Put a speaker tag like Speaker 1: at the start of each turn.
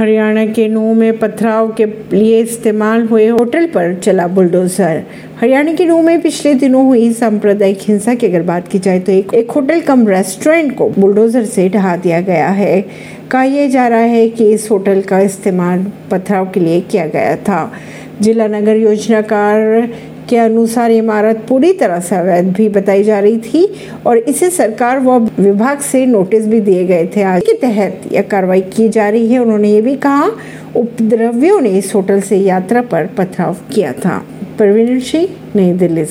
Speaker 1: हरियाणा के नूह में पथराव के लिए इस्तेमाल हुए होटल पर चला बुलडोजर। हरियाणा के नूह में पिछले दिनों हुई सांप्रदायिक हिंसा की अगर बात की जाए तो एक, एक होटल कम रेस्टोरेंट को बुलडोजर से ढहा दिया गया है। कहा यह जा रहा है कि इस होटल का इस्तेमाल पथराव के लिए किया गया था। जिला नगर योजनाकार के अनुसार इमारत पूरी तरह से अवैध भी बताई जा रही थी और इसे सरकार व विभाग से नोटिस भी दिए गए थे। आज के तहत यह कार्रवाई की जा रही है। उन्होंने ये भी कहा, उपद्रवियों ने इस होटल से यात्रा पर पथराव किया था। परवीन सिंह, नई दिल्ली से।